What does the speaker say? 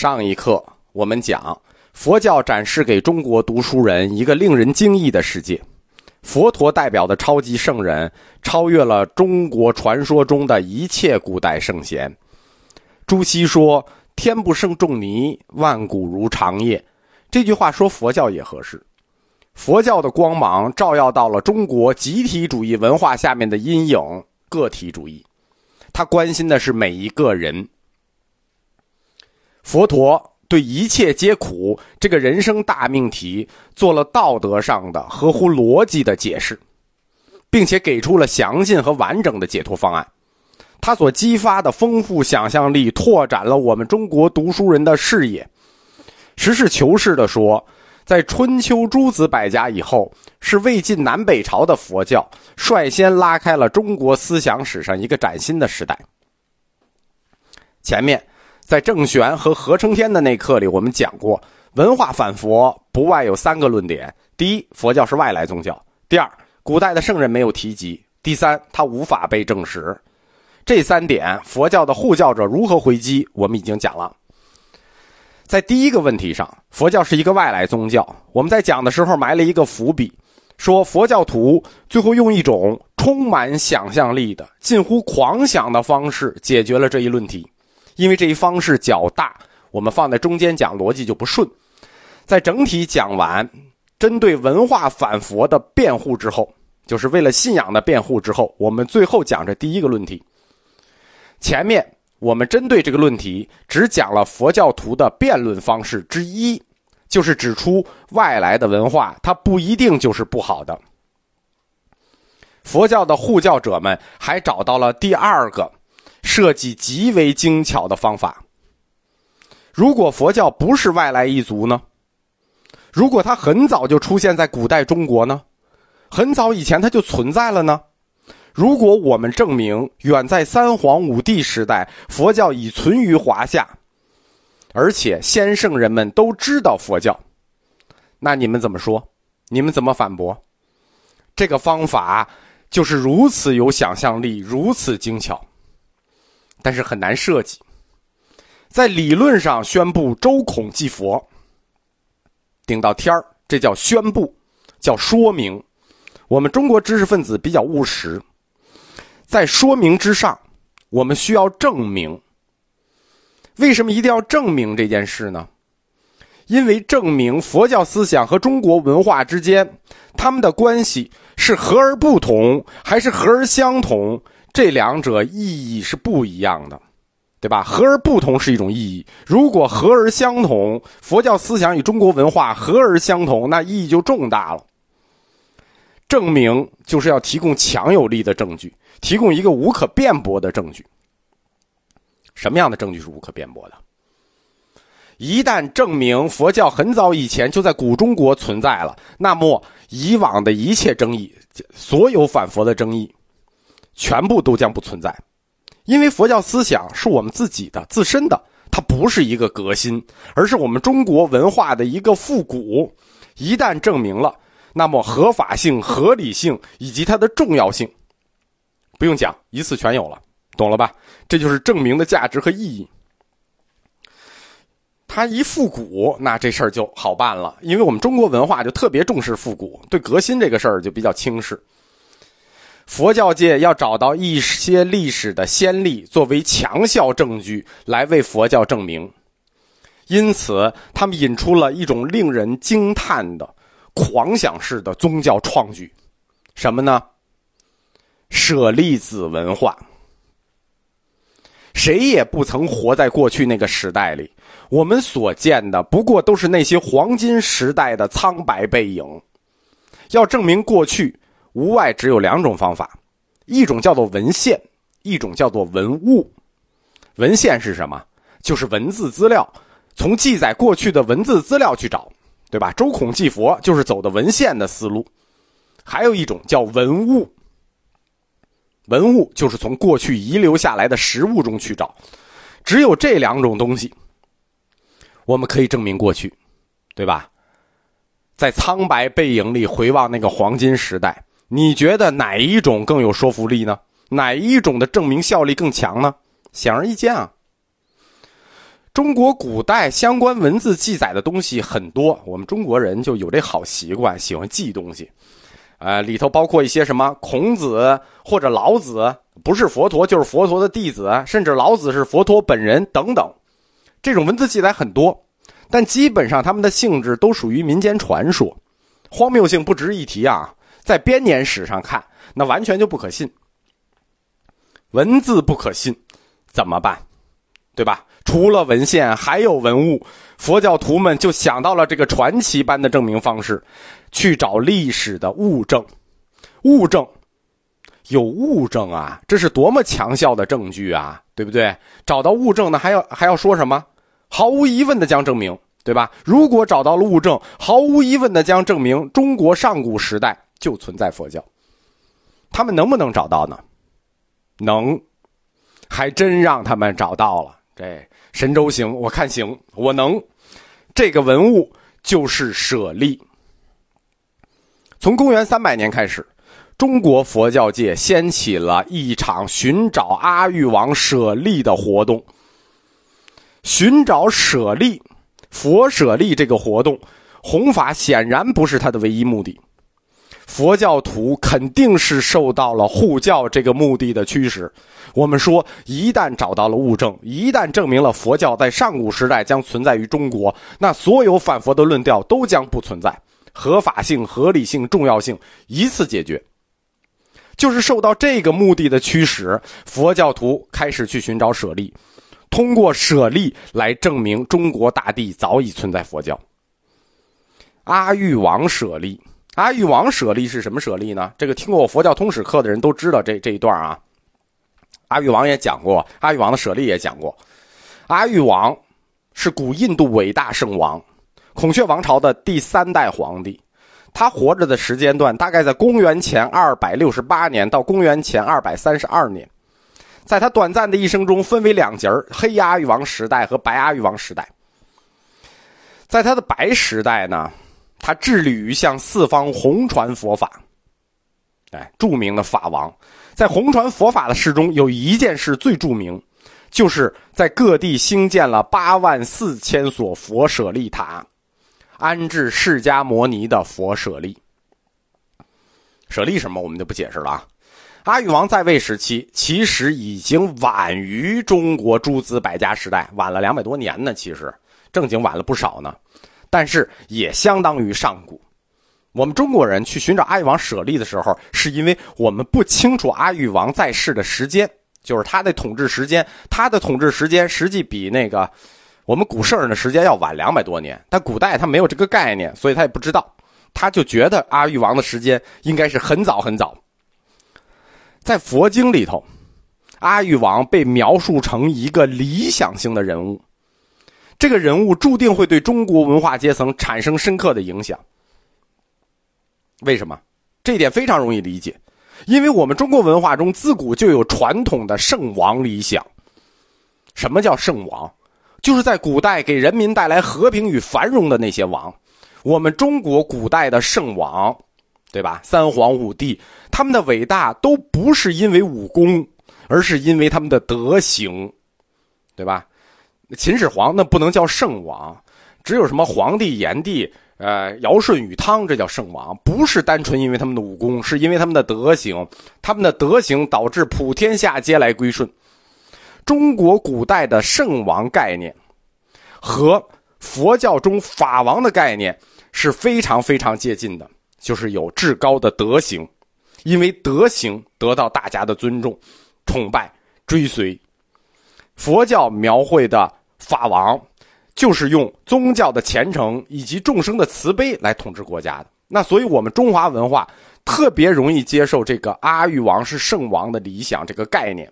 上一课我们讲，佛教展示给中国读书人一个令人惊异的世界。佛陀代表的超级圣人，超越了中国传说中的一切古代圣贤。朱熹说：“天不生仲尼，万古如长夜。”这句话说佛教也合适。佛教的光芒照耀到了中国集体主义文化下面的阴影——个体主义。他关心的是每一个人。佛陀对一切皆苦这个人生大命题做了道德上的合乎逻辑的解释，并且给出了详尽和完整的解脱方案。他所激发的丰富想象力，拓展了我们中国读书人的视野。实事求是的说，在春秋诸子百家以后，是魏晋南北朝的佛教率先拉开了中国思想史上一个崭新的时代。前面。在郑玄和何承天的那课里，我们讲过，文化反佛不外有三个论点：第一，佛教是外来宗教；第二，古代的圣人没有提及；第三，它无法被证实。这三点，佛教的护教者如何回击，我们已经讲了。在第一个问题上，佛教是一个外来宗教，我们在讲的时候埋了一个伏笔，说佛教徒最后用一种充满想象力的、近乎狂想的方式解决了这一论题。因为这一方式较大，我们放在中间讲逻辑就不顺。在整体讲完针对文化反佛的辩护之后，就是为了信仰的辩护之后，我们最后讲这第一个论题。前面我们针对这个论题只讲了佛教徒的辩论方式之一，就是指出外来的文化它不一定就是不好的。佛教的护教者们还找到了第二个。设计极为精巧的方法。如果佛教不是外来一族呢？如果它很早就出现在古代中国呢？很早以前它就存在了呢？如果我们证明远在三皇五帝时代，佛教已存于华夏，而且先圣人们都知道佛教，那你们怎么说？你们怎么反驳？这个方法就是如此有想象力，如此精巧。但是很难设计，在理论上宣布周孔祭佛，顶到天儿，这叫宣布，叫说明。我们中国知识分子比较务实，在说明之上，我们需要证明。为什么一定要证明这件事呢？因为证明佛教思想和中国文化之间，他们的关系是和而不同，还是和而相同？这两者意义是不一样的，对吧？和而不同是一种意义。如果和而相同，佛教思想与中国文化和而相同，那意义就重大了。证明就是要提供强有力的证据，提供一个无可辩驳的证据。什么样的证据是无可辩驳的？一旦证明佛教很早以前就在古中国存在了，那么以往的一切争议，所有反佛的争议。全部都将不存在，因为佛教思想是我们自己的自身的，它不是一个革新，而是我们中国文化的一个复古。一旦证明了，那么合法性、合理性以及它的重要性，不用讲，一次全有了，懂了吧？这就是证明的价值和意义。它一复古，那这事儿就好办了，因为我们中国文化就特别重视复古，对革新这个事儿就比较轻视。佛教界要找到一些历史的先例作为强效证据来为佛教证明，因此他们引出了一种令人惊叹的狂想式的宗教创举，什么呢？舍利子文化。谁也不曾活在过去那个时代里，我们所见的不过都是那些黄金时代的苍白背影。要证明过去。无外只有两种方法，一种叫做文献，一种叫做文物。文献是什么？就是文字资料，从记载过去的文字资料去找，对吧？周孔祭佛就是走的文献的思路。还有一种叫文物，文物就是从过去遗留下来的实物中去找。只有这两种东西，我们可以证明过去，对吧？在苍白背影里回望那个黄金时代。你觉得哪一种更有说服力呢？哪一种的证明效力更强呢？显而易见啊！中国古代相关文字记载的东西很多，我们中国人就有这好习惯，喜欢记东西。呃，里头包括一些什么孔子或者老子，不是佛陀就是佛陀的弟子，甚至老子是佛陀本人等等，这种文字记载很多，但基本上他们的性质都属于民间传说，荒谬性不值一提啊！在编年史上看，那完全就不可信。文字不可信，怎么办？对吧？除了文献，还有文物。佛教徒们就想到了这个传奇般的证明方式，去找历史的物证。物证有物证啊，这是多么强效的证据啊，对不对？找到物证呢，还要还要说什么？毫无疑问的将证明，对吧？如果找到了物证，毫无疑问的将证明中国上古时代就存在佛教。他们能不能找到呢？能，还真让他们找到了。这神州行，我看行，我能。这个文物就是舍利。从公元三百年开始，中国佛教界掀起了一场寻找阿育王舍利的活动。寻找舍利，佛舍利这个活动，弘法显然不是他的唯一目的。佛教徒肯定是受到了护教这个目的的驱使。我们说，一旦找到了物证，一旦证明了佛教在上古时代将存在于中国，那所有反佛的论调都将不存在，合法性、合理性、重要性一次解决。就是受到这个目的的驱使，佛教徒开始去寻找舍利，通过舍利来证明中国大地早已存在佛教。阿育王舍利。阿育王舍利是什么舍利呢？这个听过我佛教通史课的人都知道这这一段啊。阿育王也讲过，阿育王的舍利也讲过。阿育王是古印度伟大圣王，孔雀王朝的第三代皇帝。他活着的时间段大概在公元前二百六十八年到公元前二百三十二年。在他短暂的一生中，分为两节黑阿育王时代和白阿育王时代。在他的白时代呢？他致力于向四方弘传佛法，哎，著名的法王，在弘传佛法的事中，有一件事最著名，就是在各地兴建了八万四千所佛舍利塔，安置释迦摩尼的佛舍利。舍利什么，我们就不解释了啊。阿育王在位时期，其实已经晚于中国诸子百家时代，晚了两百多年呢。其实正经晚了不少呢。但是也相当于上古。我们中国人去寻找阿育王舍利的时候，是因为我们不清楚阿育王在世的时间，就是他的统治时间。他的统治时间实际比那个我们古圣人的时间要晚两百多年。但古代他没有这个概念，所以他也不知道。他就觉得阿育王的时间应该是很早很早。在佛经里头，阿育王被描述成一个理想性的人物。这个人物注定会对中国文化阶层产生深刻的影响。为什么？这一点非常容易理解，因为我们中国文化中自古就有传统的圣王理想。什么叫圣王？就是在古代给人民带来和平与繁荣的那些王。我们中国古代的圣王，对吧？三皇五帝，他们的伟大都不是因为武功，而是因为他们的德行，对吧？秦始皇那不能叫圣王，只有什么黄帝、炎帝、呃尧舜禹汤，这叫圣王，不是单纯因为他们的武功，是因为他们的德行，他们的德行导致普天下皆来归顺。中国古代的圣王概念，和佛教中法王的概念是非常非常接近的，就是有至高的德行，因为德行得到大家的尊重、崇拜、追随。佛教描绘的。法王就是用宗教的虔诚以及众生的慈悲来统治国家的。那所以，我们中华文化特别容易接受这个阿育王是圣王的理想这个概念。